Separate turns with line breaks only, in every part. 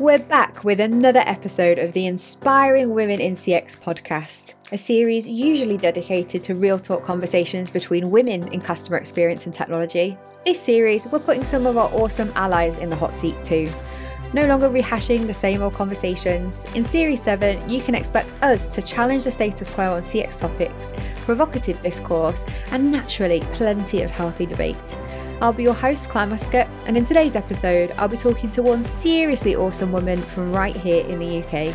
We're back with another episode of the Inspiring Women in CX podcast, a series usually dedicated to real talk conversations between women in customer experience and technology. This series, we're putting some of our awesome allies in the hot seat too. No longer rehashing the same old conversations. In Series 7, you can expect us to challenge the status quo on CX topics, provocative discourse, and naturally, plenty of healthy debate. I'll be your host, Clare Muscat, and in today's episode, I'll be talking to one seriously awesome woman from right here in the UK.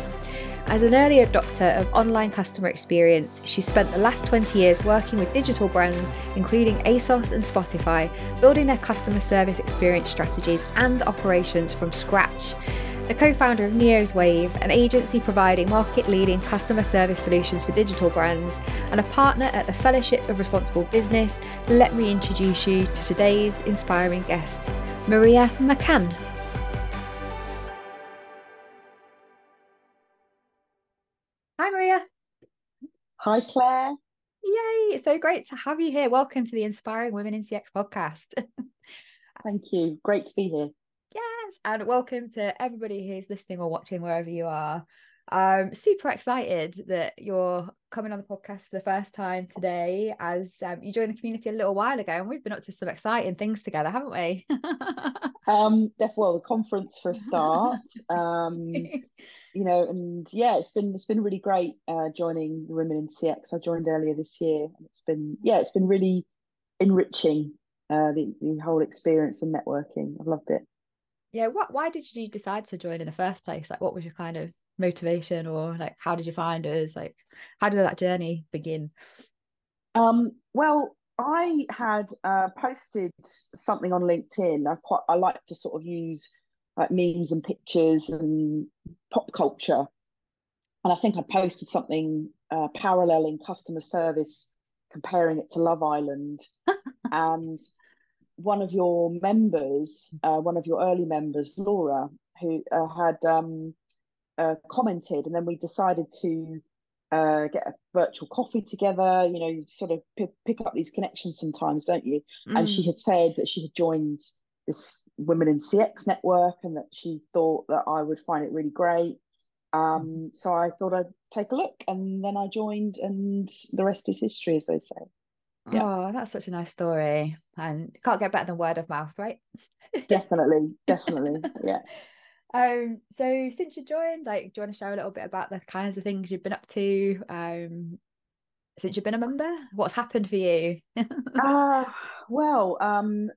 As an early adopter of online customer experience, she spent the last 20 years working with digital brands, including ASOS and Spotify, building their customer service experience strategies and operations from scratch the co founder of Neos Wave, an agency providing market leading customer service solutions for digital brands, and a partner at the Fellowship of Responsible Business, let me introduce you to today's inspiring guest, Maria McCann. Hi, Maria.
Hi, Clare.
Yay, it's so great to have you here. Welcome to the Inspiring Women in CX podcast.
Thank you. Great to be here.
And welcome to everybody who's listening or watching wherever you are. I'm super excited that you're coming on the podcast for the first time today as um, you joined the community a little while ago and we've been up to some exciting things together haven't we?
Um well the conference for a start um you know and yeah it's been it's been really great uh joining the women in cx i joined earlier this year and it's been yeah it's been really enriching uh the, the whole experience and networking. I've loved it
yeah what why did you decide to join in the first place? Like what was your kind of motivation or like how did you find us? Like how did that journey begin?
Um well i had uh, posted something on linkedin. I quite i like to sort of use like memes and pictures and pop culture. And i think i posted something uh, paralleling customer service comparing it to love island. And one of your members, uh, one of your early members, Laura, who uh, had um, uh, commented, and then we decided to uh, get a virtual coffee together. You know, you sort of p- pick up these connections sometimes, don't you? Mm. And she mm. had said that she had joined this Women in CX network, and that she thought that I would find it really great. Um, mm-hmm. so I thought I'd take a look, and then I joined, and the rest is history, as they say.
Yeah. Oh, that's such a nice story. And can't get better than word of mouth, right?
definitely, definitely. Yeah.
Um, so since you joined, like do you want to share a little bit about the kinds of things you've been up to um since you've been a member? What's happened for you?
uh well, um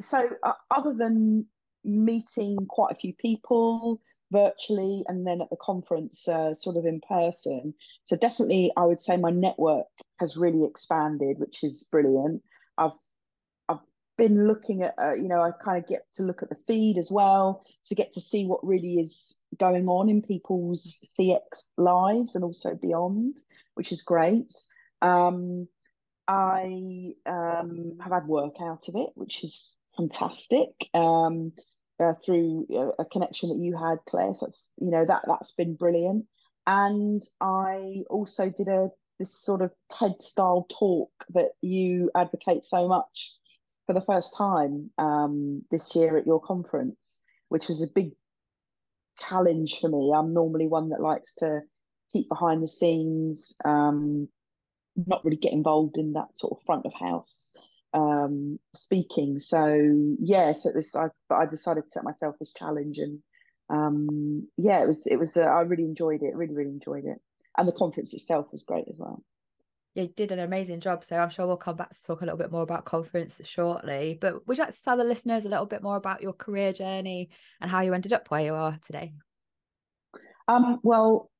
so uh, other than meeting quite a few people, virtually and then at the conference uh, sort of in person so definitely i would say my network has really expanded which is brilliant i've i've been looking at uh, you know i kind of get to look at the feed as well to get to see what really is going on in people's cx lives and also beyond which is great um, i um, have had work out of it which is fantastic um, uh, through a, a, connection that you had, Clare. So that's you know that that's been brilliant. And I also did a this sort of TED style talk that you advocate so much for the first time um, this year at your conference, which was a big challenge for me. I'm normally one that likes to keep behind the scenes, um, not really get involved in that sort of front of house um, speaking. So yeah, so this I I decided to set myself this challenge, and um, yeah, it was it was I really enjoyed it, really really enjoyed it, and the conference itself was great as well.
Yeah, you did an amazing job. So I'm sure we'll come back to talk a little bit more about conference shortly. But would you like to tell the listeners a little bit more about your career journey and how you ended up where you are today?
Um, well,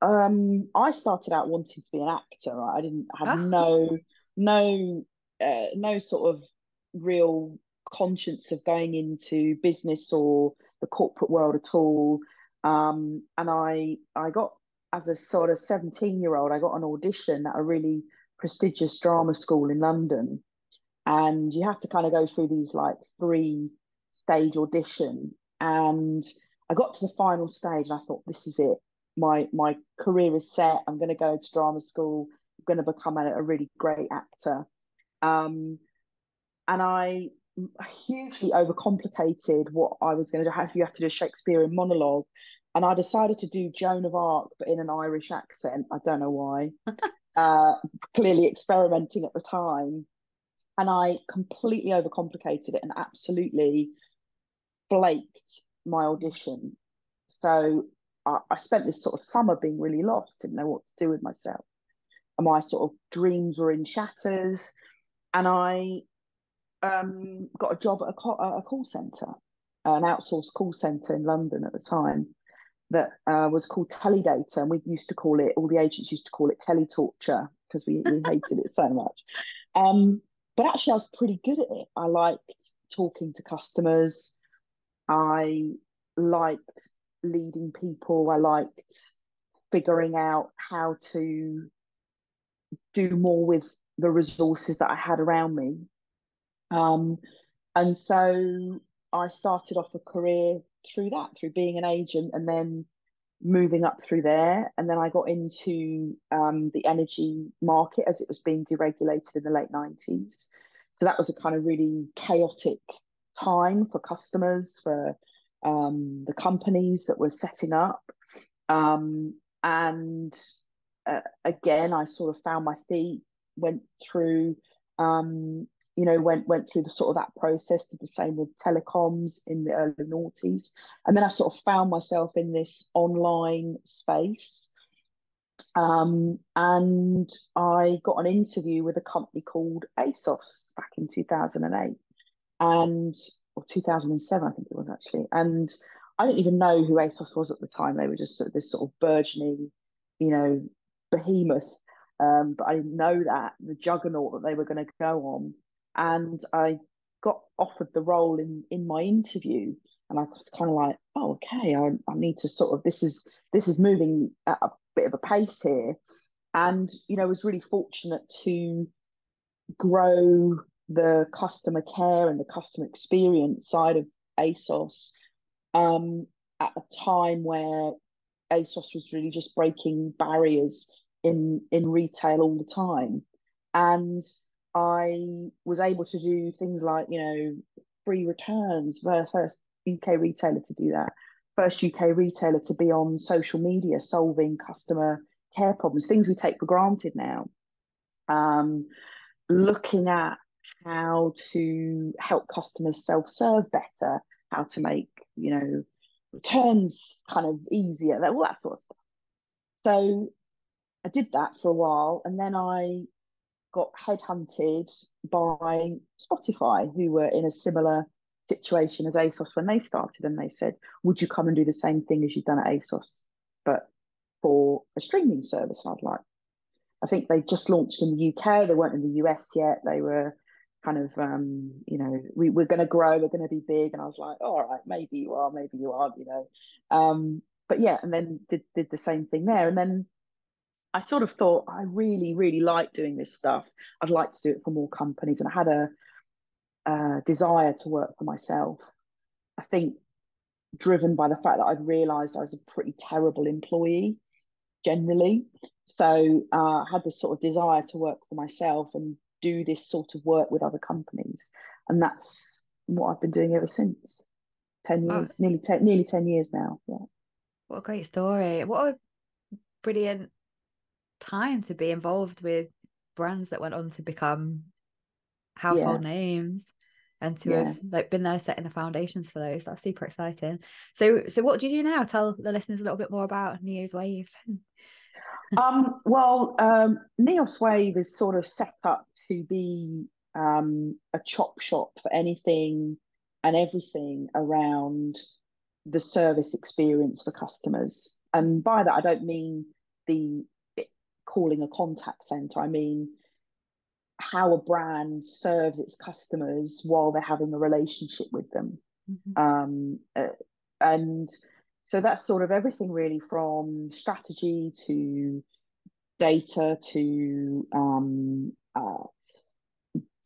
um, I started out wanting to be an actor. Right? I didn't have oh. no no uh, no sort of real conscience of going into business or the corporate world at all. Um, and I I got as a sort of 17 year old, I got an audition at a really prestigious drama school in London. And you have to kind of go through these like three stage audition. And I got to the final stage and I thought, this is it. My my career is set. I'm going to go to drama school. I'm going to become a, a really great actor. Um, and I hugely overcomplicated what I was going to do. You have to do a Shakespearean monologue, and I decided to do Joan of Arc, but in an Irish accent. I don't know why. uh, clearly experimenting at the time, and I completely overcomplicated it and absolutely flaked my audition. So I, I spent this sort of summer being really lost, didn't know what to do with myself. And my sort of dreams were in shatters. And I um, got a job at a call, a call centre, an outsourced call centre in London at the time that uh, was called Teledata. And we used to call it, all the agents used to call it Teletorture because we, we hated it so much. Um, but actually, I was pretty good at it. I liked talking to customers. I liked leading people. I liked figuring out how to do more with the resources that I had around me. Um, and so I started off a career through that, through being an agent and then moving up through there. And then I got into um, the energy market as it was being deregulated in the late 90s. So that was a kind of really chaotic time for customers, for um, the companies that were setting up. Um, and uh, again, I sort of found my feet, went through, um, you know, went went through the sort of that process. Did the same with telecoms in the early noughties, and then I sort of found myself in this online space. Um, and I got an interview with a company called ASOS back in 2008 and or 2007, I think it was actually. And I didn't even know who ASOS was at the time. They were just sort of this sort of burgeoning, you know, behemoth. Um, but I didn't know that the juggernaut that they were going to go on. And I got offered the role in in my interview, and I was kind of like, oh, okay, I, I need to sort of this is this is moving at a bit of a pace here, and you know, was really fortunate to grow the customer care and the customer experience side of ASOS um, at a time where ASOS was really just breaking barriers in in retail all the time, and I was able to do things like you know free returns. The first UK retailer to do that, first UK retailer to be on social media solving customer care problems, things we take for granted now. Um, looking at how to help customers self-serve better, how to make, you know, returns kind of easier, all that sort of stuff. So I did that for a while and then I got headhunted by Spotify, who were in a similar situation as ASOS when they started, and they said, Would you come and do the same thing as you've done at ASOS, but for a streaming service? I was like, I think they just launched in the UK, they weren't in the US yet. They were kind of um, you know we, we're going to grow. We're going to be big. And i was like all right maybe you are maybe you aren't you know. Um, but yeah and then did, did the same thing there. And then i sort of thought i really really like doing this stuff i'd like to do it for more companies and i had a, a desire to work for myself i think driven by the fact that i'd realized i was a pretty terrible employee generally so uh, i had this sort of desire to work for myself and do this sort of work with other companies, and that's what I've been doing ever since. Ten years, nearly ten, nearly ten years now. Yeah.
What a great story! What a brilliant time to be involved with brands that went on to become household yeah. names and to yeah. have like been there setting the foundations for those that's super exciting so so what do you do now tell the listeners a little bit more about neos wave
um well um neos wave is sort of set up to be um, a chop shop for anything and everything around the service experience for customers. And by that, I don't mean the calling a contact center. I mean how a brand serves its customers while they're having a relationship with them. Mm-hmm. Um, uh, and so that's sort of everything really from strategy to data to um, uh,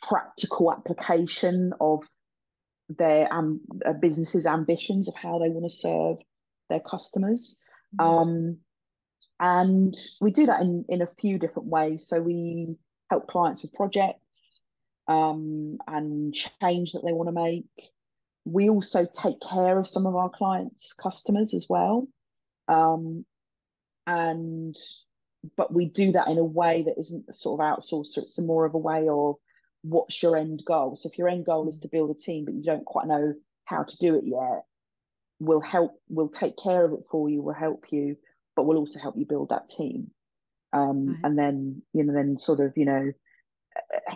practical application of their um, business's ambitions of how they want to serve their customers. Mm-hmm. Um, and we do that in, in a few different ways. So we help clients with projects. um, and change that they want to make. We also take care of some of our clients' customers as well. Um, and but we do that in a way that isn't sort of outsourced. So it's more of a way of what's your end goal. So if your end goal is to build a team, but you don't quite know how to do it yet, we'll help. We'll take care of it for you. We'll help you, but we'll also help you build that team. Um, right. And then you know, then sort of you know,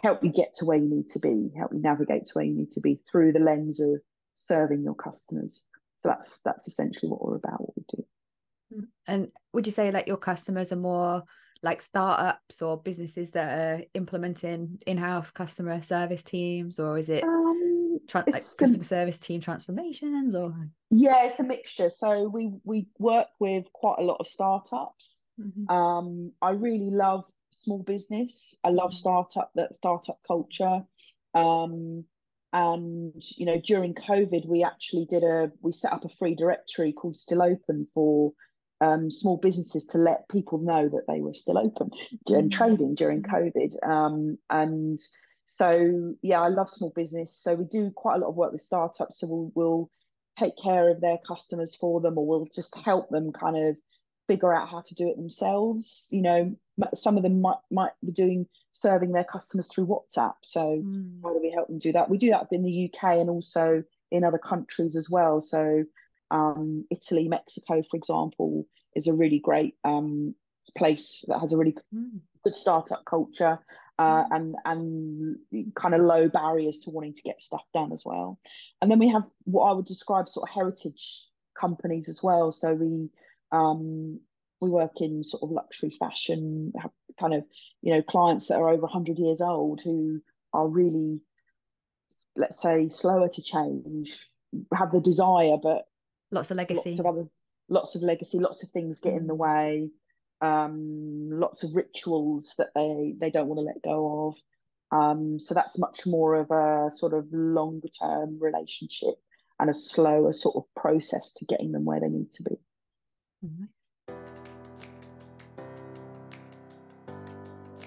help you get to where you need to be, help you navigate to where you need to be through the lens of serving your customers. So that's that's essentially what we're about. What we do.
And would you say like your customers are more like startups or businesses that are implementing in-house customer service teams, or is it um, tra- like customer service team transformations? Or
yeah, it's a mixture. So we we work with quite a lot of startups. Mm-hmm. Um, I really love small business. I love mm-hmm. startup that startup culture. Um, and you know, during COVID, we actually did a we set up a free directory called Still Open for um, small businesses to let people know that they were still open and mm. trading during mm. COVID. Um, and so, yeah, I love small business. So we do quite a lot of work with startups. So we'll, we'll take care of their customers for them, or we'll just help them kind of figure out how to do it themselves. You know, some of them might might be doing serving their customers through WhatsApp. So mm. how do we help them do that? We do that in the UK and also in other countries as well. So um, Italy, Mexico, for example, is a really great um, place that has a really mm. good startup culture uh, mm. and and kind of low barriers to wanting to get stuff done as well. And then we have what I would describe sort of heritage companies as well. So we um, we work in sort of luxury fashion, have kind of you know clients that are over 100 years old who are really let's say slower to change have the desire but
lots of legacy
lots of other lots of legacy lots of things get in the mm. way um, lots of rituals that they they don't want to let go of um, so that's much more of a sort of longer term relationship and a slower sort of process to getting them where they need to be.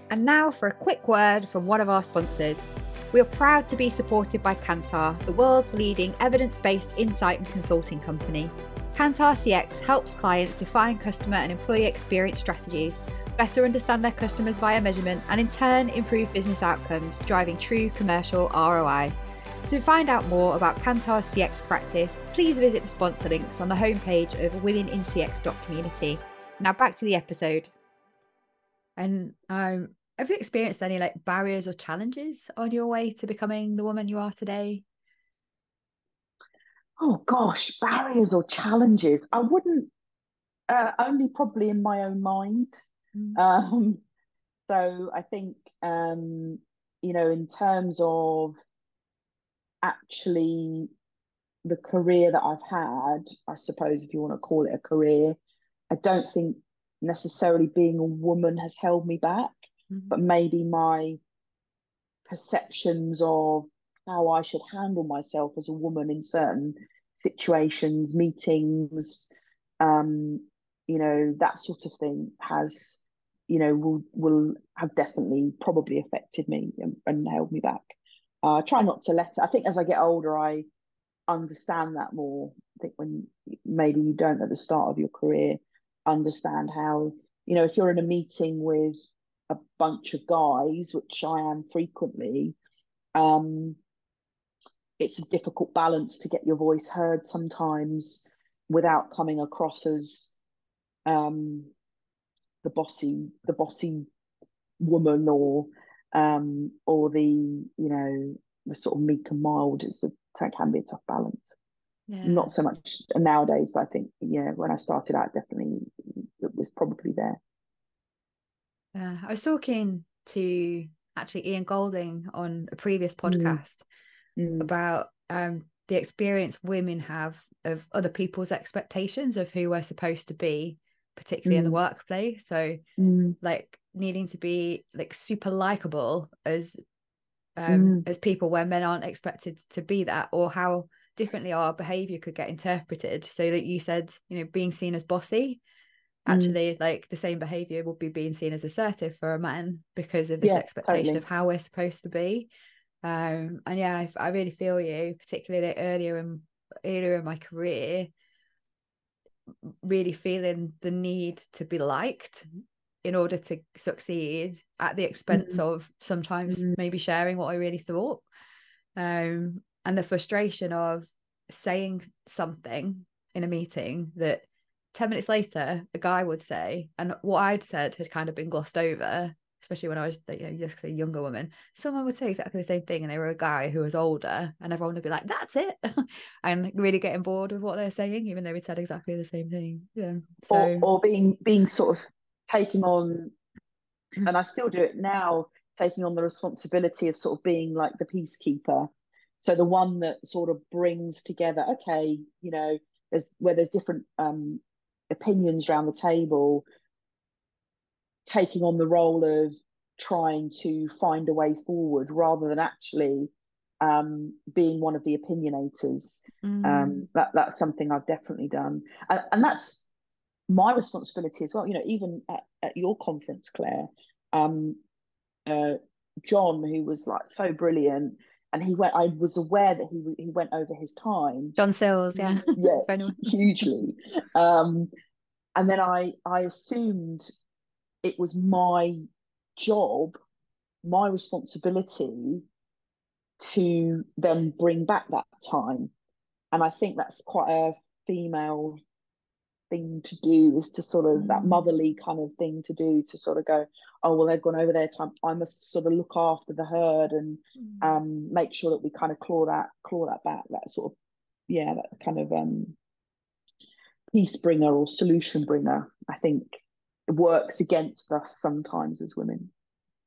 And now for a quick word from one of our sponsors. We are proud to be supported by Kantar, the world's leading evidence based insight and consulting company. Kantar CX helps clients define customer and employee experience strategies, better understand their customers via measurement, and in turn improve business outcomes, driving true commercial ROI. To find out more about Kantar's CX practice, please visit the sponsor links on the homepage of womenincx.community. Now back to the episode. And um, have you experienced any like barriers or challenges on your way to becoming the woman you are today?
Oh gosh, barriers or challenges. I wouldn't uh, only probably in my own mind. Mm. Um, so I think um, you know, in terms of actually the career that I've had, I suppose if you want to call it a career, I don't think necessarily being a woman has held me back mm-hmm. but maybe my perceptions of how I should handle myself as a woman in certain situations, meetings, um, you know, that sort of thing has, you know, will will have definitely probably affected me and, and held me back. Uh, I try not to let it. I think as I get older, I understand that more. I think when maybe you don't at the start of your career understand how, you know, if you're in a meeting with a bunch of guys, which I am frequently, um, it's a difficult balance to get your voice heard sometimes without coming across as um, the bossy, the bossy woman or um, or the you know the sort of meek and mild. It's a it can be a tough balance. Yeah. Not so much nowadays, but I think yeah, when I started out, definitely it was probably there.
Yeah, I was talking to actually Ian Golding on a previous mm. podcast mm. About um, the experience women have of other people's expectations of who we're supposed to be, particularly mm. in the mm. workplace. So, mm. like needing to be like super likable as um, mm. as people where men aren't expected to be that, or how differently our behavior could get interpreted. So, that you said, you know, being seen as bossy Mm. actually mm. like the same behavior will be being seen as assertive for a man because of this yeah, expectation totally. of how we're supposed to be Um, and yeah, I, I really feel you, particularly earlier in earlier in my career, really feeling the need to be liked in order to succeed at the expense mm. of sometimes mm. maybe sharing what I really thought. Um, and the frustration of saying something in a meeting that 10 minutes later a guy would say and what I'd said had kind of been glossed over especially when I was you know just a younger woman someone would say exactly the same thing and they were a guy who was older and everyone would be like that's it and really getting bored with what they're saying even though we said exactly the same thing. Yeah
so or, or being being sort of taking on and I still do it now taking on the responsibility of sort of being like the peacekeeper. So the one that sort of brings together okay you know there's where there's different um opinions around the table taking on the role of trying to find a way forward rather than actually um, being one of the opinionators. Mm. Um, that that's something I've definitely done, and, and, that's my responsibility as well. You know, even at, at your conference, Clare, um, uh, John, who was like so brilliant, and he went. I was aware that he he went over his time.
John Sills, yeah,
yeah, hugely. Um, and then I I assumed it was my job, my responsibility to then bring back that time. And I think that's quite a female thing to do is to sort of mm. that motherly kind of thing to do to sort of go oh well they've gone over their time i must sort of look after the herd and mm. um make sure that we kind of claw that claw that back that sort of yeah that kind of um peace bringer or solution bringer i think works against us sometimes as women.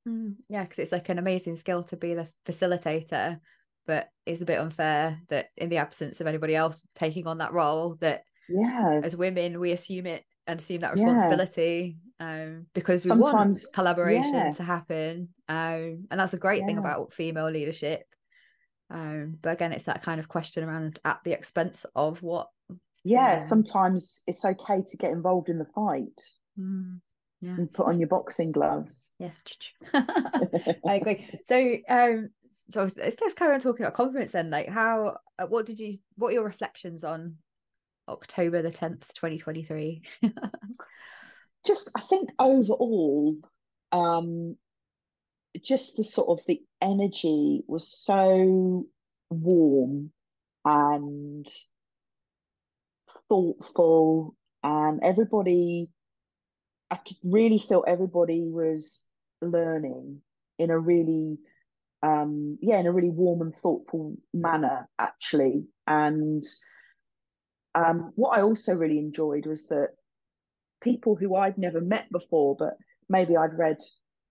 Mm, yeah, because it's like an amazing skill to be the facilitator, but it's a bit unfair that in the absence of anybody else taking on that role, that
yeah,
as women we assume it and assume that responsibility yeah. um, because we sometimes, want collaboration yeah. to happen, um, and that's a great yeah. thing about female leadership. Um, but again, it's that kind of question around at the expense of what.
Yeah, sometimes it's okay to get involved in the fight
Mm, yeah.
And put on your boxing gloves.
Yeah. I agree. So um so let's, let's carry on talking about conference then. Like how uh, what did you what are your reflections on October the 10th, 2023?
just I think overall, um just the sort of the energy was so warm and thoughtful and everybody I could really feel everybody was learning in a really um yeah in a really warm and thoughtful manner actually and um what I also really enjoyed was that people who I'd never met before but maybe I'd read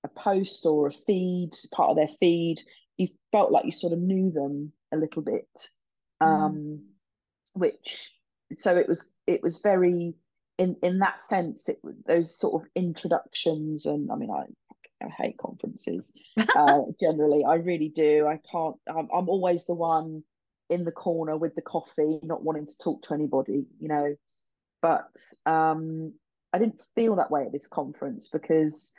a post or a feed part of their feed you felt like you sort of knew them a little bit mm. um mm. which so it was it was very in in that sense, it those sort of introductions, and I mean, I I hate conferences uh, generally. I really do. I can't. I'm, I'm always the one in the corner with the coffee, not wanting to talk to anybody, you know. But um, I didn't feel that way at this conference because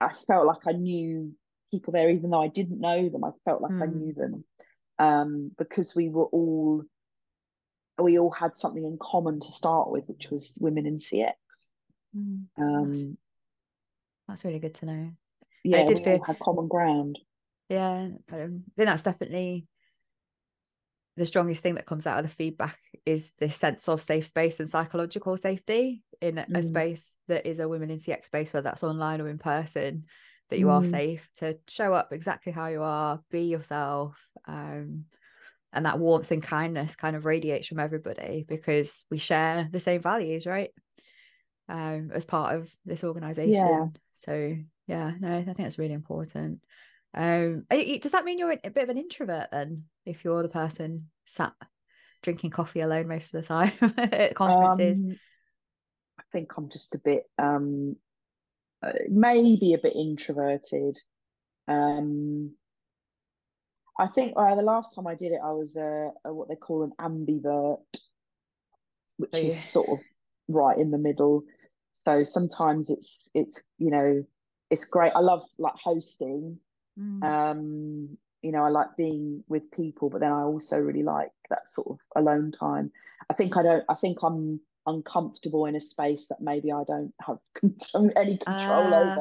I felt like I knew people there, even though I didn't know them. I felt like mm. I hmm. knew them um, because we were all we all had something in common to start with, which was women in CX.
Mm, um, that's, that's, really good to know.
Yeah, I did feel have common ground.
Yeah, um, I think that's definitely the strongest thing that comes out of the feedback is this sense of safe space and psychological safety in mm. a space that is a women in CX space, whether that's online or in person, that you mm. are safe to show up exactly how you are, be yourself. Um, and that warmth and kindness kind of radiates from everybody because we share the same values right? Um as part of this organization. Yeah. so yeah no i think that's really important. Um does that mean you're a bit of an introvert then if you're the person sat drinking coffee alone most of the time at conferences? Um,
i think i'm just a bit um uh, maybe a bit introverted. Um I think uh, the last time I did it, I was uh, a, what they call an ambivert, which oh, is sort of right in the middle. So sometimes it's it's you know it's great. I love like hosting. Mm. Um, you know, I like being with people, but then I also really like that sort of alone time. I think I don't. I think I'm uncomfortable in a space that maybe I don't have any control uh,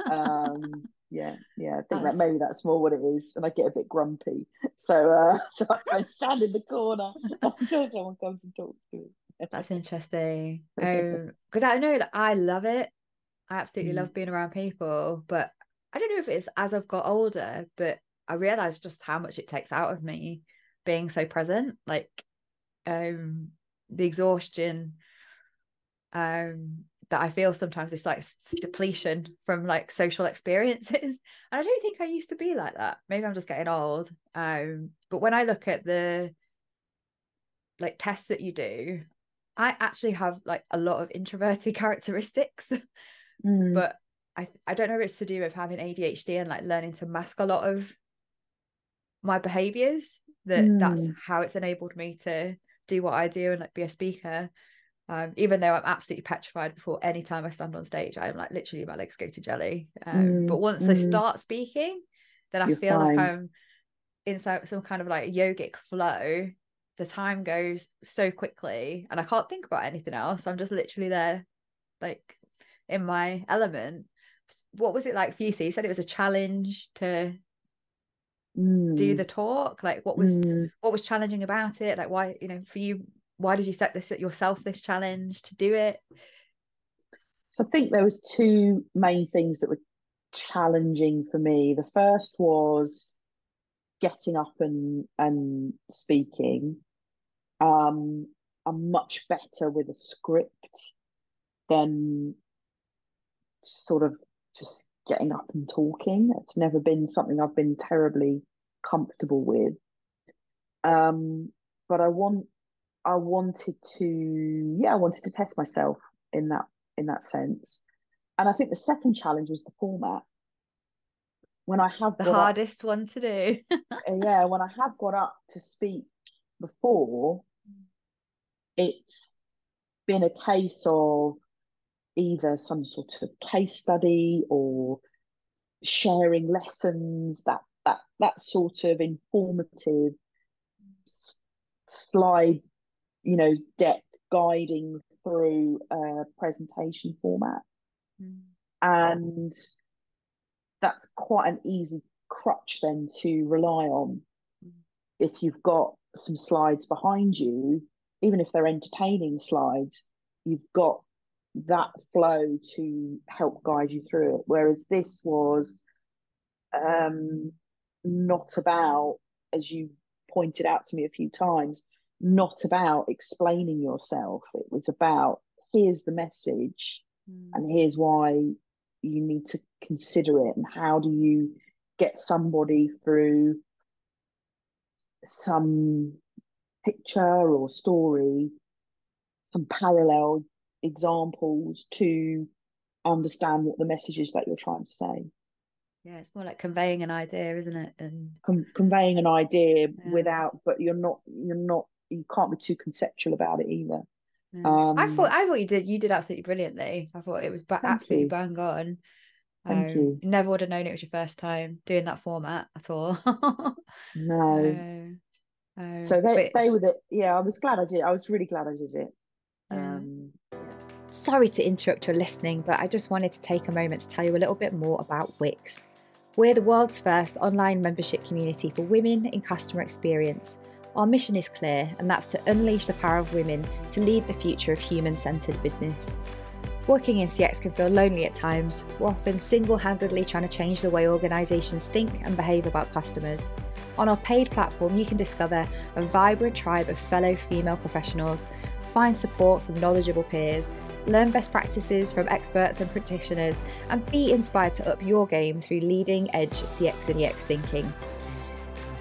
over. Um, yeah, yeah. I think that maybe that's more what it is, and I get a bit grumpy. So, uh, so I stand in the corner until someone comes and talks to me.
That's interesting. Um, because I know that I love it. I absolutely mm. love being around people, but I don't know if it's as I've got older, but I realize just how much it takes out of me being so present. Like, um, the exhaustion, um, that I feel sometimes it's like depletion from like social experiences. And I don't think I used to be like that. Maybe I'm just getting old. Um, but when I look at the like tests that you do, I actually have like a lot of introverted characteristics. Mm. But I I don't know if it's to do with having ADHD and like learning to mask a lot of my behaviors that mm. that's how it's enabled me to do what I do and like be a speaker um, even though I'm absolutely petrified before any time I stand on stage, I'm like literally my legs go to jelly. Um, mm, but once mm. I start speaking, then I You're feel fine. like I'm in some, some kind of like yogic flow. The time goes so quickly and I can't think about anything else. I'm just literally there, like in my element. What was it like for you? So you said it was a challenge to mm. do the talk. Like what was mm. what was challenging about it? Like why, you know, for you, why did you set this yourself this challenge to do it?
So i think there was two main things that were challenging for me. The first was getting up and and speaking. Um i'm much better with a script than sort of just getting up and talking. It's never been something i've been terribly comfortable with. Um but i want I wanted to, yeah, I wanted to test myself in that in that sense. And I think the second challenge was the format. When I have
the hardest up, one to do.
Uh, yeah, when I have got up to speak before, it's been a case of either some sort of case study or sharing lessons that that that sort of informative slide you know, deck guiding through a presentation format. Mm. And that's quite an easy crutch then to rely on. Mm. If you've got some slides behind you, even if they're entertaining slides, you've got that flow to help guide you through it. Whereas this was um, not about, as you pointed out to me a few times, not about explaining yourself. It was about here's the message mm. and here's why you need to consider it and how do you get somebody through some picture or story, some parallel examples to understand what the message is that you're trying to say.
Yeah, it's more like conveying an idea, isn't it?
And Con- conveying an idea yeah. without, but you're not, you're not you can't be too conceptual about it either.
Um, I thought I thought you did you did absolutely brilliantly. I thought it was ba- absolutely you. bang on.
Thank um, you.
Never would have known it was your first time doing that format at all.
no. Uh, uh, so they but... they were the yeah. I was glad I did. I was really glad I did it. Yeah. Um,
Sorry to interrupt your listening, but I just wanted to take a moment to tell you a little bit more about WiCX. We're the world's first online membership community for women in customer experience our mission is clear, and that's to unleash the power of women to lead the future of human centered business. Working in CX can feel lonely at times. We're often single handedly trying to change the way organisations think and behave about customers. On our paid platform, you can discover a vibrant tribe of fellow female professionals, find support from knowledgeable peers, learn best practices from experts and practitioners, and be inspired to up your game through leading edge CX and EX thinking.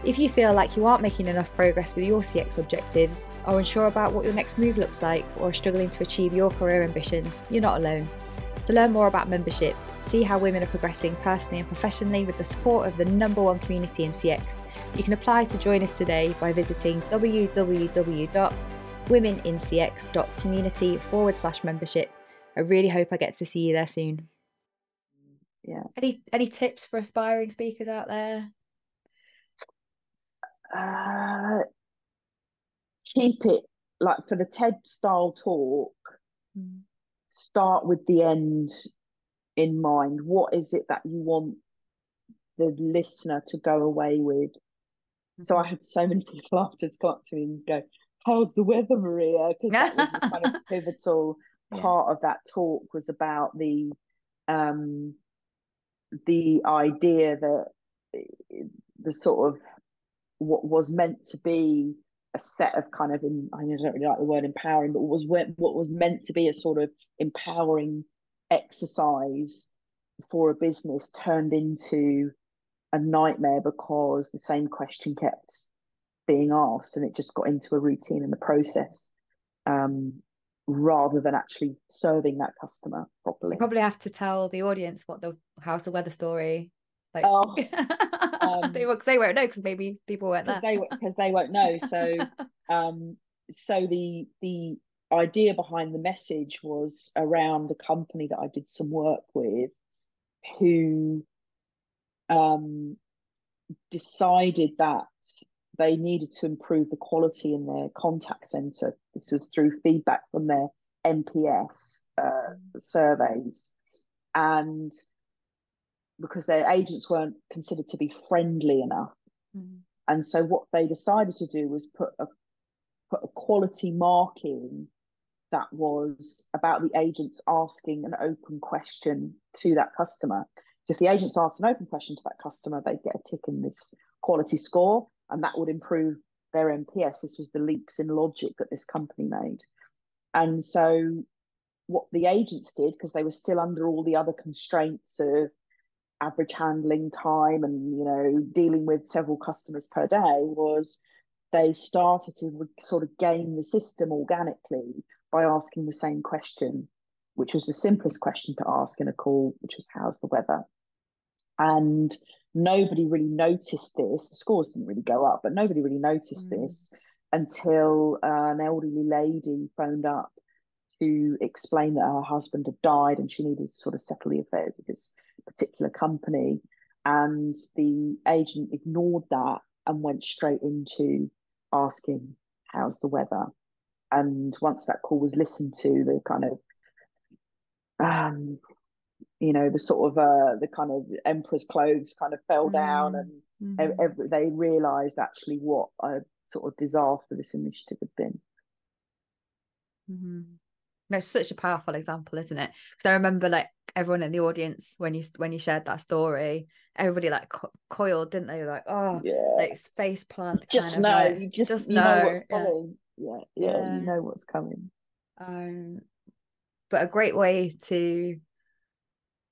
If you feel like you aren't making enough progress with your CX objectives, are unsure about what your next move looks like, or are struggling to achieve your career ambitions, you're not alone. To learn more about membership, see how women are progressing personally and professionally with the support of the number one community in CX, you can apply to join us today by visiting www.womenincx.community forward slash membership. I really hope I get to see you there soon.
Yeah.
Any any tips for aspiring speakers out there?
Uh, keep it like for the TED style talk,
Mm.
start with the end in mind. What is it that you want the listener to go away with? So I
Mhm.
had so many people after come up to me and go, How's the weather, Maria? Because that was the kind of pivotal
Yeah.
part of that talk was about the um the idea that eh, the sort of what was meant to be a set of kind of in, I don't really like the word empowering, but was what was meant to be a sort of empowering exercise for a business turned into a nightmare because the same question kept being asked and it just got into a routine in the process um, rather than actually serving that customer properly.
You probably have to tell the audience what the how's the weather story. Like,
Oh, um,
they, won't- 'cause they won't know because maybe people weren't
because
there.
they because they won't know. So um, so the the idea behind the message was around a company that I did some work with, who um, decided that they needed to improve the quality in their contact center. This was through feedback from their NPS uh, surveys, and because their agents weren't considered to be friendly enough.
Mm.
And so what they decided to do was put a put a quality marking that was about the agents asking an open question to that customer. So if the agents asked an open question to that customer, they'd get a tick in this quality score, and that would improve their NPS. This was the leaps in logic that this company made. And so what the agents did, because they were still under all the other constraints of average handling time and you know dealing with several customers per day was they started to sort of game the system organically by asking the same question which was the simplest question to ask in a call which was how's the weather and nobody really noticed this the scores didn't really go up but nobody really noticed
Mm.
this until uh, an elderly lady phoned up to explain that her husband had died and she needed to sort of settle the affairs of this particular company. And the agent ignored that and went straight into asking, How's the weather? And once that call was listened to, the kind of um, you know, the sort of uh the kind of emperor's clothes kind of fell down
Mm.
and
Mhm.
every, they realized actually what a sort of disaster this initiative had been.
Mhm. No, it's such a powerful example, isn't it? Because I remember like everyone in the audience when you when you shared that story, everybody like co- coiled, didn't they? Like, oh,
Yeah.
like face plant.
just
kind
know,
of like,
you just,
just
you know,
know,
what's
yeah.
coming. Yeah, yeah,
Yeah.
you know what's coming.
Um, but a great way to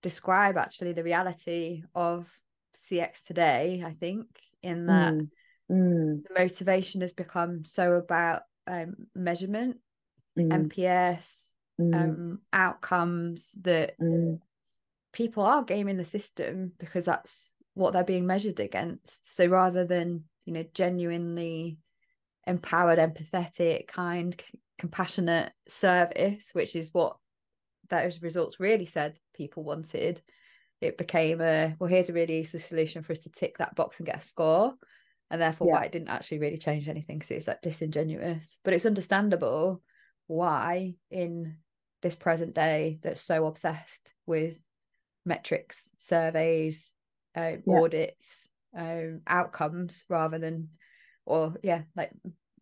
describe actually the reality of CX today, I think, in that
Mm, mm,
the motivation has become so about um, measurement,
mm,
NPS,
mm,
um, outcomes that
mm.
people are gaming the system because that's what they're being measured against. So rather than, you know, genuinely empowered, empathetic, kind, c- compassionate service, which is what those results really said people wanted, it became a well, here's a really easy solution for us to tick that box and get a score. And therefore,
Yeah.
why it didn't actually really change anything because it's like disingenuous. But it's understandable why in this present day that's so obsessed with metrics, surveys, uh,
Yeah.
audits, um, outcomes rather than, or yeah, like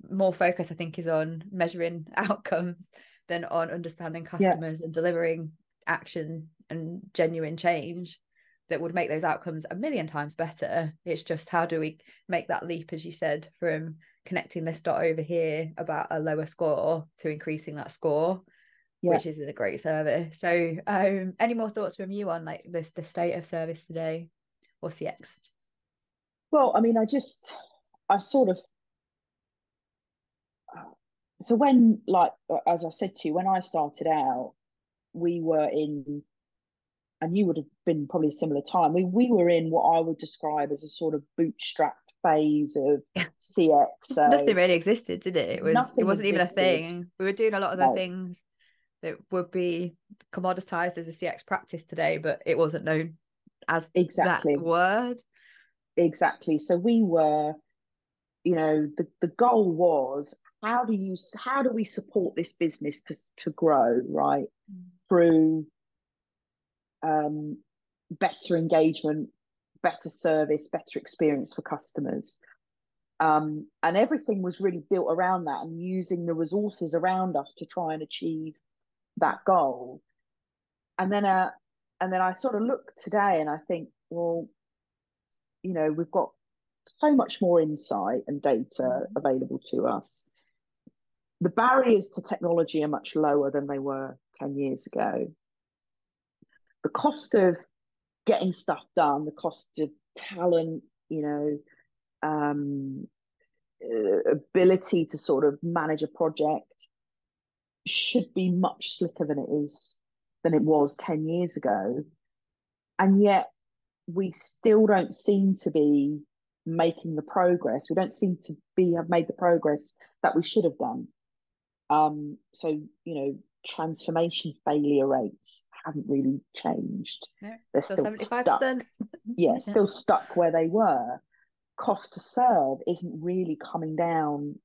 more focus I think is on measuring outcomes than on understanding
Yeah.
customers and delivering action and genuine change that would make those outcomes a million times better. It's just how do we make that leap, as you said, from connecting this dot over here about a lower score to increasing that score
Yeah.
which is a great service. So, um, any more thoughts from you on like this the state of service today or CX?
Well, I mean, I just, I sort of, so when, like, as I said to you, when I started out, we were in, and you would have been probably a similar time. We we were in what I would describe as a sort of bootstrapped phase of
Yeah.
CX. So
nothing really existed, did it? It was it wasn't even a thing. We were doing a lot of the
No.
things that would be commoditized as a CX practice today, but it wasn't known as
exactly,
that word.
exactly. So we were you know, the, the goal was how do you how do we support this business to, to grow, right? Mm. Through um, better engagement, better service, better experience for customers. Um, and everything was really built around that and using the resources around us to try and achieve that goal. And then, uh, and then I sort of look today and I think, well, you know, we've got so much more insight and data mm-hmm. available to us. The barriers to technology are much lower than they were 10 years ago. The cost of getting stuff done, the cost of talent, you know, um, uh, ability to sort of manage a project should be much slicker than it is than it was 10 years ago. And yet we still don't seem to be making the progress. We don't seem to be have made the progress that we should have done. Um, so you know, transformation failure rates haven't really changed.
No, They're still seventy-five percent.
Yeah, still stuck where they were. Cost to serve isn't really coming down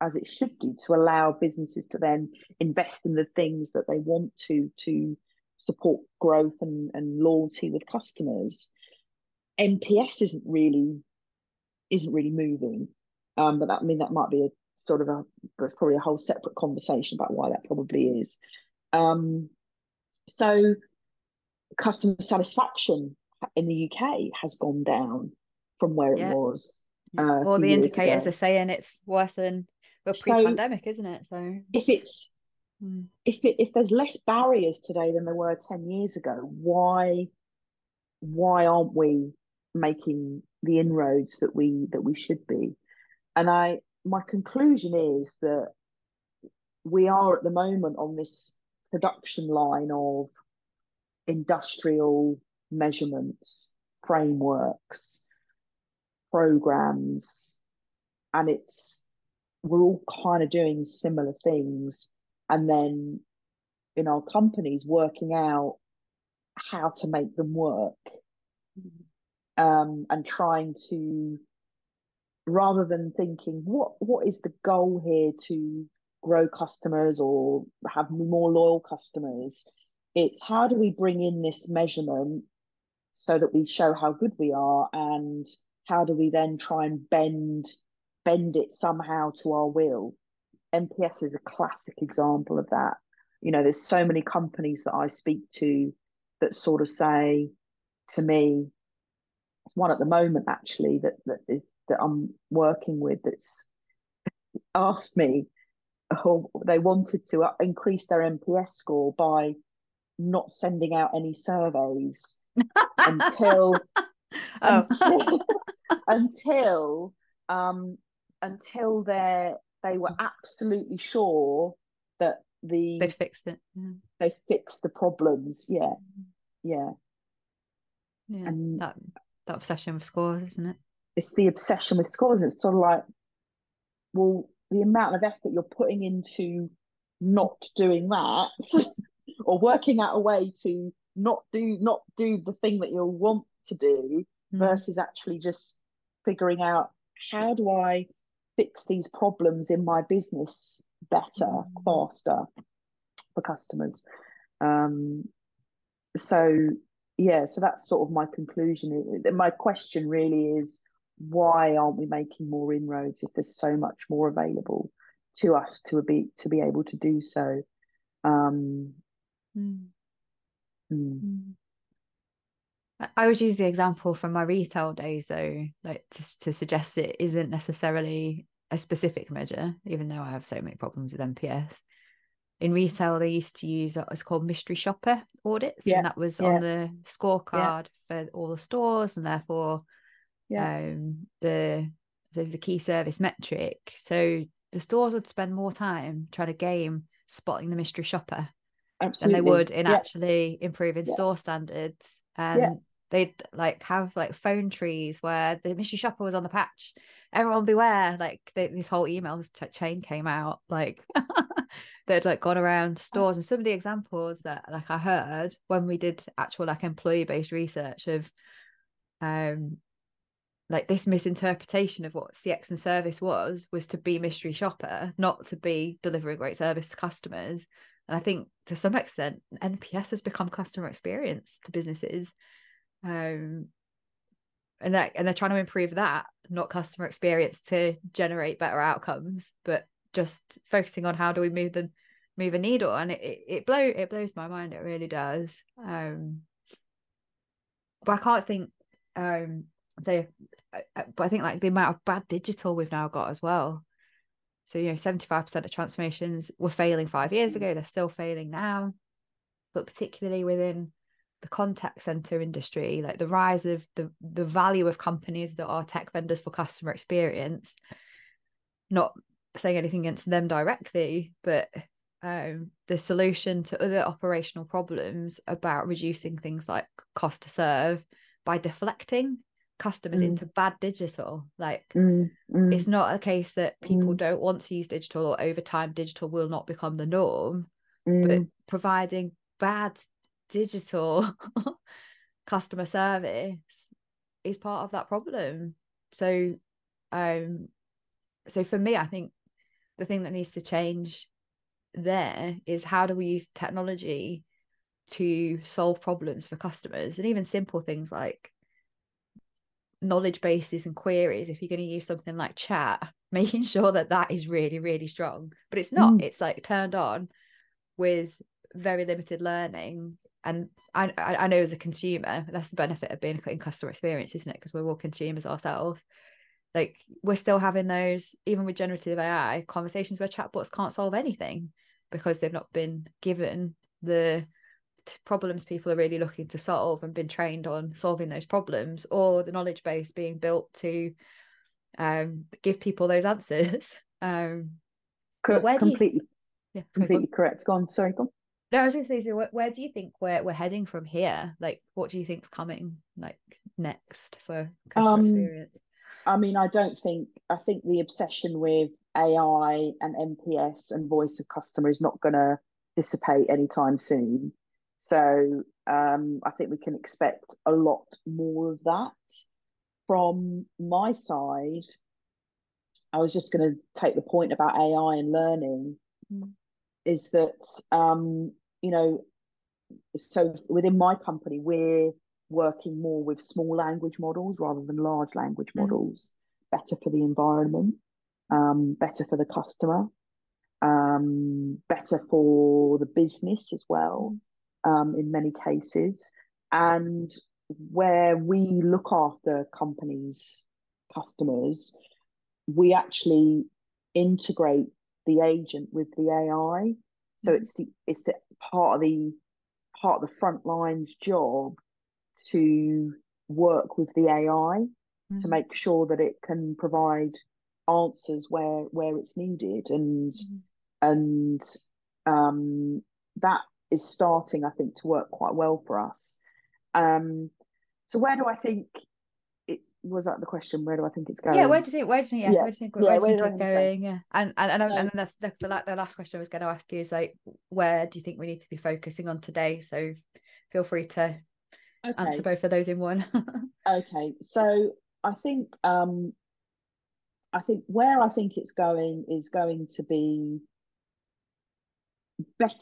as it should do to allow businesses to then invest in the things that they want to to support growth and, and loyalty with customers. NPS isn't really isn't really moving. Um, but that I mean that might be a sort of a probably a whole separate conversation about why that probably is. Um, so customer satisfaction in the UK has gone down from where yeah. it was.
Uh, All the indicators ago. are saying it's worse than well pre-pandemic, so isn't it? So
if it's hmm. if it, if there's less barriers today than there were ten years ago, why why aren't we making the inroads that we that we should be? And I my conclusion is that we are at the moment on this production line of industrial measurements, frameworks, programs, and it's we're all kind of doing similar things, and then in our companies working out how to make them work, um, and trying to rather than thinking what what is the goal here to grow customers or have more loyal customers it's how do we bring in this measurement so that we show how good we are and how do we then try and bend bend it somehow to our will? Nps is a classic example of that. You know there's so many companies that i speak to that sort of say to me it's one at the moment actually that that is that i'm working with that's asked me oh, they wanted to increase their nps score by not sending out any surveys until oh. until, until um until they they were absolutely sure that the
they fixed it
yeah. they fixed the problems yeah
yeah yeah and that that obsession with scores isn't it
it's the obsession with scores it's sort of like well the amount of effort you're putting into not doing that or working out a way to not do not do the thing that you want to do mm. versus actually just figuring out how do I fix these problems in my business better, mm. faster for customers. Um, so yeah, so that's sort of my conclusion. My question really is why aren't we making more inroads if there's so much more available to us to be to be able to do so? Um, Mm.
Mm. I always use the example from my retail days, though, like to, to suggest it isn't necessarily a specific measure, even though I have so many problems with NPS. In retail, they used to use what's called mystery shopper audits, yeah. and that was yeah. on the scorecard yeah. for all the stores, and therefore, um, the so the key service metric. So the stores would spend more time trying to game spotting the mystery shopper Absolutely. than they would in yeah. actually improving yeah. store standards. And yeah. they'd like have like phone trees where the mystery shopper was on the patch. Everyone beware! Like they, this whole email chain came out. Like they'd like gone around stores, and some of the examples that like I heard when we did actual like employee based research of um like this misinterpretation of what CX and service was was to be mystery shopper, not to be delivering great service to customers. And I think to some extent, NPS has become customer experience to businesses. Um, and that and they're trying to improve that, not customer experience to generate better outcomes, but just focusing on how do we move the move a needle. And it, it, it blow it blows my mind, it really does. Um but I can't think um so but I think like the amount of bad digital we've now got as well. So you know, 75% of transformations were failing five years mm. ago, they're still failing now. But particularly within the contact center industry, like the rise of the the value of companies that are tech vendors for customer experience, not saying anything against them directly, but um, the solution to other operational problems about reducing things like cost to serve by deflecting customers mm. into bad digital. Like mm. Mm. it's not a case that people mm. don't want to use digital or over time digital will not become the norm, but mm. providing bad digital customer service is part of that problem. So um so for me I think the thing that needs to change there is how do we use technology to solve problems for customers and even simple things like knowledge bases and queries if you're going to use something like chat making sure that that is really really strong. But it's not. Mm. it's like turned on with very limited learning. And I, I know as a consumer that's the benefit of being in customer experience isn't it? Because we're all consumers ourselves. Like we're still having those even with generative ai conversations where chatbots can't solve anything because they've not been given the problems people are really looking to solve and been trained on solving those problems or the knowledge base being built to um, give people those answers. Um
Co- completely you... yeah, completely correct. Go on sorry go on.
no i was going to say so where, where do you think we're, we're heading from here? Like what do you think's coming like next for customer um, experience?
I mean i don't think i think the obsession with ai and nps and voice of customer is not going to dissipate anytime soon so um, I think we can expect a lot more of that. From my side, I was just going to take the point about AI and learning mm. is that, um, you know, so within my company, we're working more with small language models rather than large language mm. models, better for the environment, um, better for the customer, um, better for the business as well. Um, in many cases. And where we look after companies' customers, we actually integrate the agent with the AI. So mm-hmm. it's the it's the part of the part of the front line's job to work with the AI mm-hmm. to make sure that it can provide answers where where it's needed and mm-hmm. and um, that is starting, I think, to work quite well for us. Um, so where do I think it was that the question? Where do I think it's going?
Yeah, where do you think? Where do you think? Yeah, yeah. where do you think? Where, yeah, do you think it's going? Yeah, and and and, and then the, the, the, the last question I was going to ask you is like, where do you think we need to be focusing on today? So feel free to okay. answer both of those in one.
okay, so I think um, I think where I think it's going is going to be better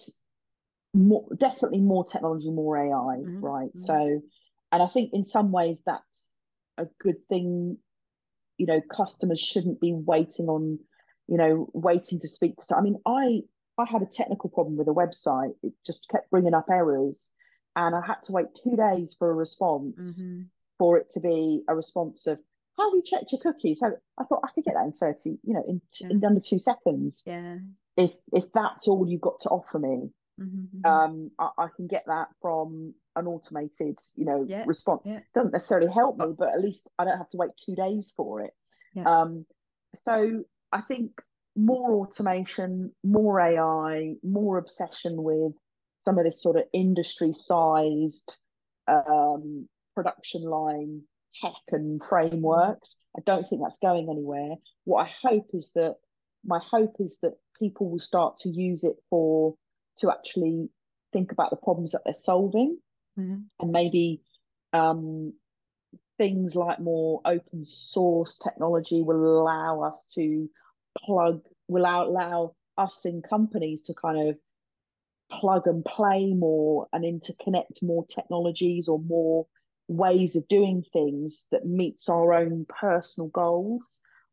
more definitely more technology, more AI, mm-hmm. right? Mm-hmm. So, and I think in some ways that's a good thing. You know, customers shouldn't be waiting on, you know, waiting to speak to. I mean, I I had a technical problem with a website; it just kept bringing up errors, and I had to wait two days for a response mm-hmm. for it to be a response of how we checked your cookies. So I thought I could get that in thirty, you know, in, yeah. in under two seconds.
Yeah.
If if that's all you got to offer me, Mm-hmm. Um, I, I, can get that from an automated, you know, yeah, response. Yeah. Doesn't necessarily help me, but at least I don't have to wait two days for it. Yeah. Um, so I think more automation, more AI, more obsession with some of this sort of industry-sized um, production line tech and frameworks. I don't think that's going anywhere. What I hope is that my hope is that people will start to use it for to actually think about the problems that they're solving mm-hmm. and maybe um, things like more open source technology will allow us to plug will allow us in companies to kind of plug and play more and interconnect more technologies or more ways of doing things that meets our own personal goals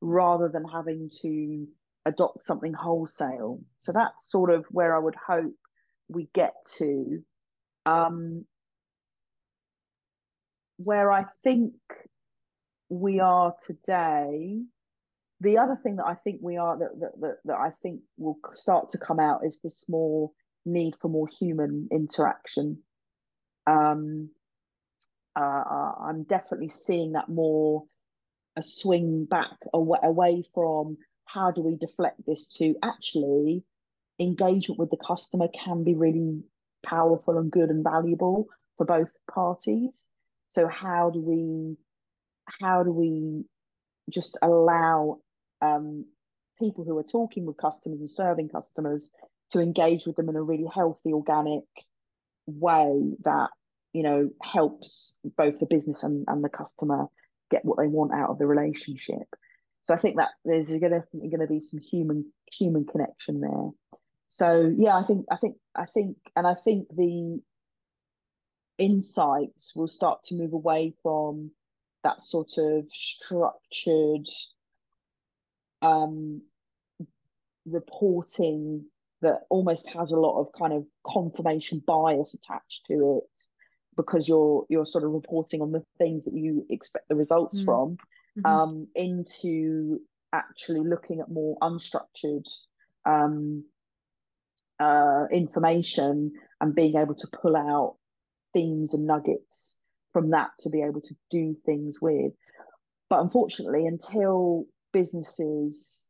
rather than having to adopt something wholesale so that's sort of where i would hope we get to um, where i think we are today the other thing that I think we are that, that that that I think will start to come out is this more need for more human interaction. Um, uh, uh, I'm definitely seeing that more a swing back away, away from how do we deflect this to actually engagement with the customer can be really powerful and good and valuable for both parties. So how do we how do we just allow um, people who are talking with customers and serving customers to engage with them in a really healthy, organic way that you know helps both the business and, and the customer get what they want out of the relationship. So I think that there's definitely going to be some human human connection there. So yeah, I think I think I think and I think the insights will start to move away from that sort of structured um, reporting that almost has a lot of kind of confirmation bias attached to it because you're you're sort of reporting on the things that you expect the results mm. from mm-hmm. um, into actually looking at more unstructured um, uh, information and being able to pull out themes and nuggets from that to be able to do things with. But unfortunately, until businesses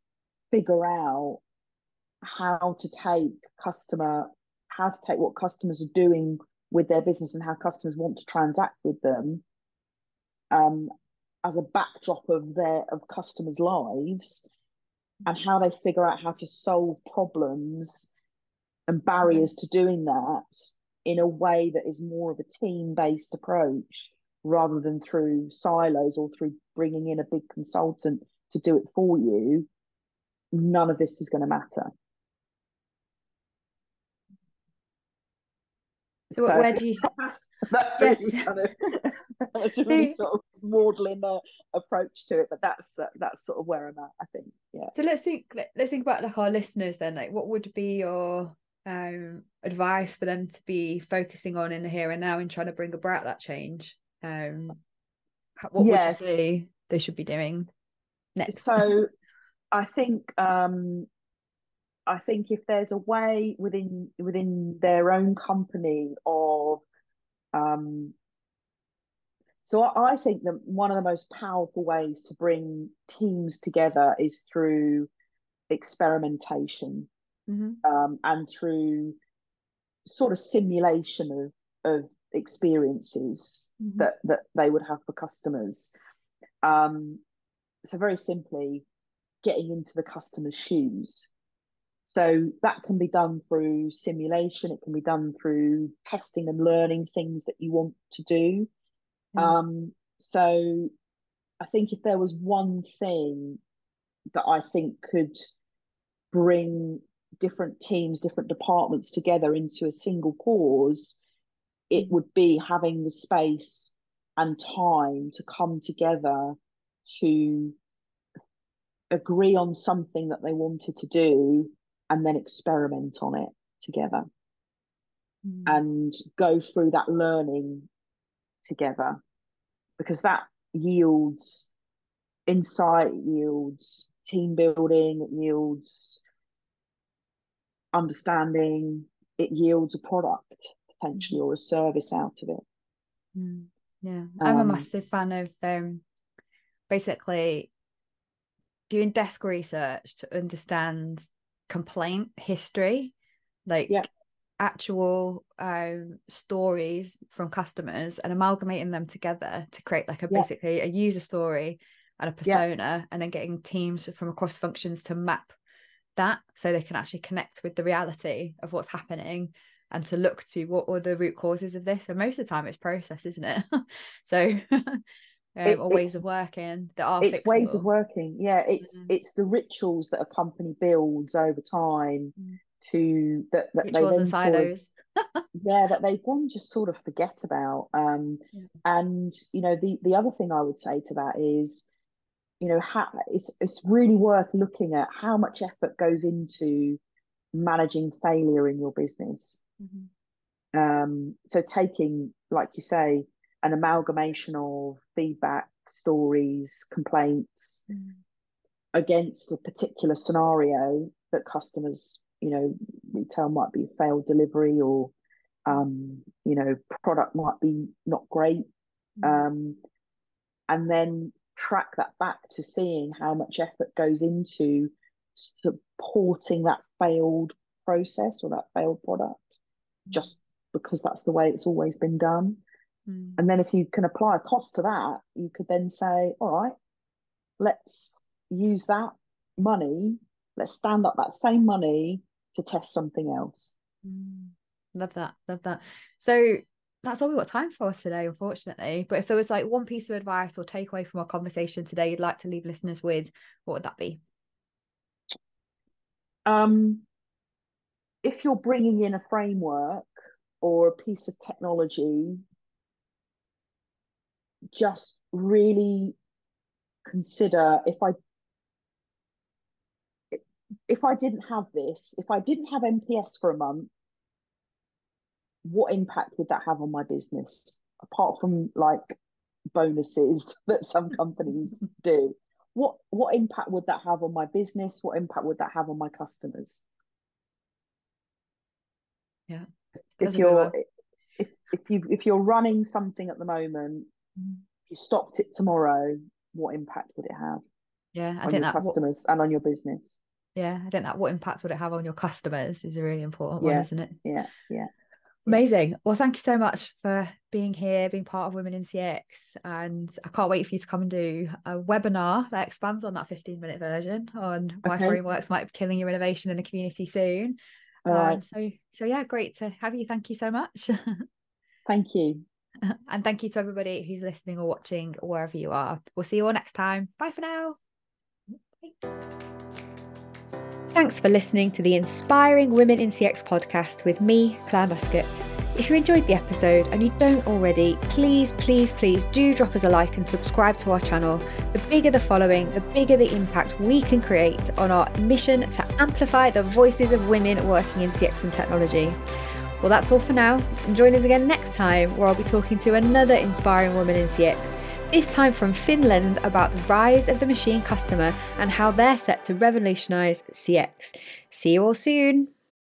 figure out how to take customer how to take what customers are doing with their business and how customers want to transact with them um, as a backdrop of their of customers' lives mm-hmm. and how they figure out how to solve problems and barriers to doing that in a way that is more of a team-based approach rather than through silos or through bringing in a big consultant to do it for you, none of this is going to matter.
So, so where do you?
that's really yeah. kind of that's a really sort of maudlin uh, approach to it, but that's uh, that's sort of where I'm at. I think, yeah.
So let's think. Let's think about like our listeners then. Like, what would be your um advice for them to be focusing on in the here and now and trying to bring about that change? Um, what yes. would you say they should be doing? next?
So I think um, I think if there's a way within within their own company of um, so I think that one of the most powerful ways to bring teams together is through experimentation mm-hmm. um, and through sort of simulation of of experiences mm-hmm. that that they would have for customers. Um, so very simply getting into the customer's shoes so that can be done through simulation it can be done through testing and learning things that you want to do mm. um, so i think if there was one thing that i think could bring different teams different departments together into a single cause it would be having the space and time to come together to agree on something that they wanted to do and then experiment on it together mm. and go through that learning together because that yields insight yields team building it yields understanding it yields a product potentially or a service out of it
mm. yeah i'm um, a massive fan of um basically doing desk research to understand complaint history, like yeah. actual um, stories from customers and amalgamating them together to create like a yeah. basically a user story and a persona, yeah. and then getting teams from across functions to map that so they can actually connect with the reality of what's happening and to look to what were the root causes of this and most of the time it's process isn't it so um, it, or ways of working that are
it's fixable. ways of working yeah it's mm. it's the rituals that a company builds over time mm. to that, that
rituals and silos
sort of, yeah that they then just sort of forget about um yeah. and you know the the other thing i would say to that is you know how it's it's really worth looking at how much effort goes into managing failure in your business mm-hmm. um so taking like you say an amalgamation of feedback, stories, complaints mm. against a particular scenario that customers, you know, retail might be failed delivery or, um, you know, product might be not great. Mm. Um, and then track that back to seeing how much effort goes into supporting that failed process or that failed product mm. just because that's the way it's always been done. Mm. And then if you can apply a cost to that, you could then say, all right, let's use that money, let's stand up that same money to test something else.
Mm. Love that. Love that. So that's all we've got time for today, unfortunately. But if there was like one piece of advice or takeaway from our conversation today you'd like to leave listeners with, what would that be?
Um, if you're bringing in a framework or a piece of technology just really consider if I if I didn't have this, if I didn't have NPS for a month, what impact would that have on my business? Apart from like bonuses that some companies do, what what impact would that have on my business? What impact would that have on my customers?
Yeah.
If you're if, if you if you're running something at the moment you stopped it tomorrow, what impact would it have?
Yeah,
I think that customers what, and on your business.
Yeah, I think that what impact would it have on your customers is a really important
yeah,
one, isn't it?
Yeah, yeah.
Amazing. Well, thank you so much for being here, being part of Women in CX. And I can't wait for you to come and do a webinar that expands on that 15 minute version on why okay. frameworks might be killing your innovation in the community soon. Um, so, so yeah, great to have you. Thank you so much.
thank you.
And thank you to everybody who's listening or watching wherever you are. We'll see you all next time. Bye for now. Thanks for listening to the Inspiring Women in CX podcast with me, Clare Muscat. If you enjoyed the episode and you don't already, please, please, please do drop us a like and subscribe to our channel. The bigger the following, the bigger the impact we can create on our mission to amplify the voices of women working in CX and technology. Well, that's all for now. Join us again next time where I'll be talking to another inspiring woman in CX, this time from Finland about the rise of the machine customer and how they're set to revolutionise CX. See you all soon.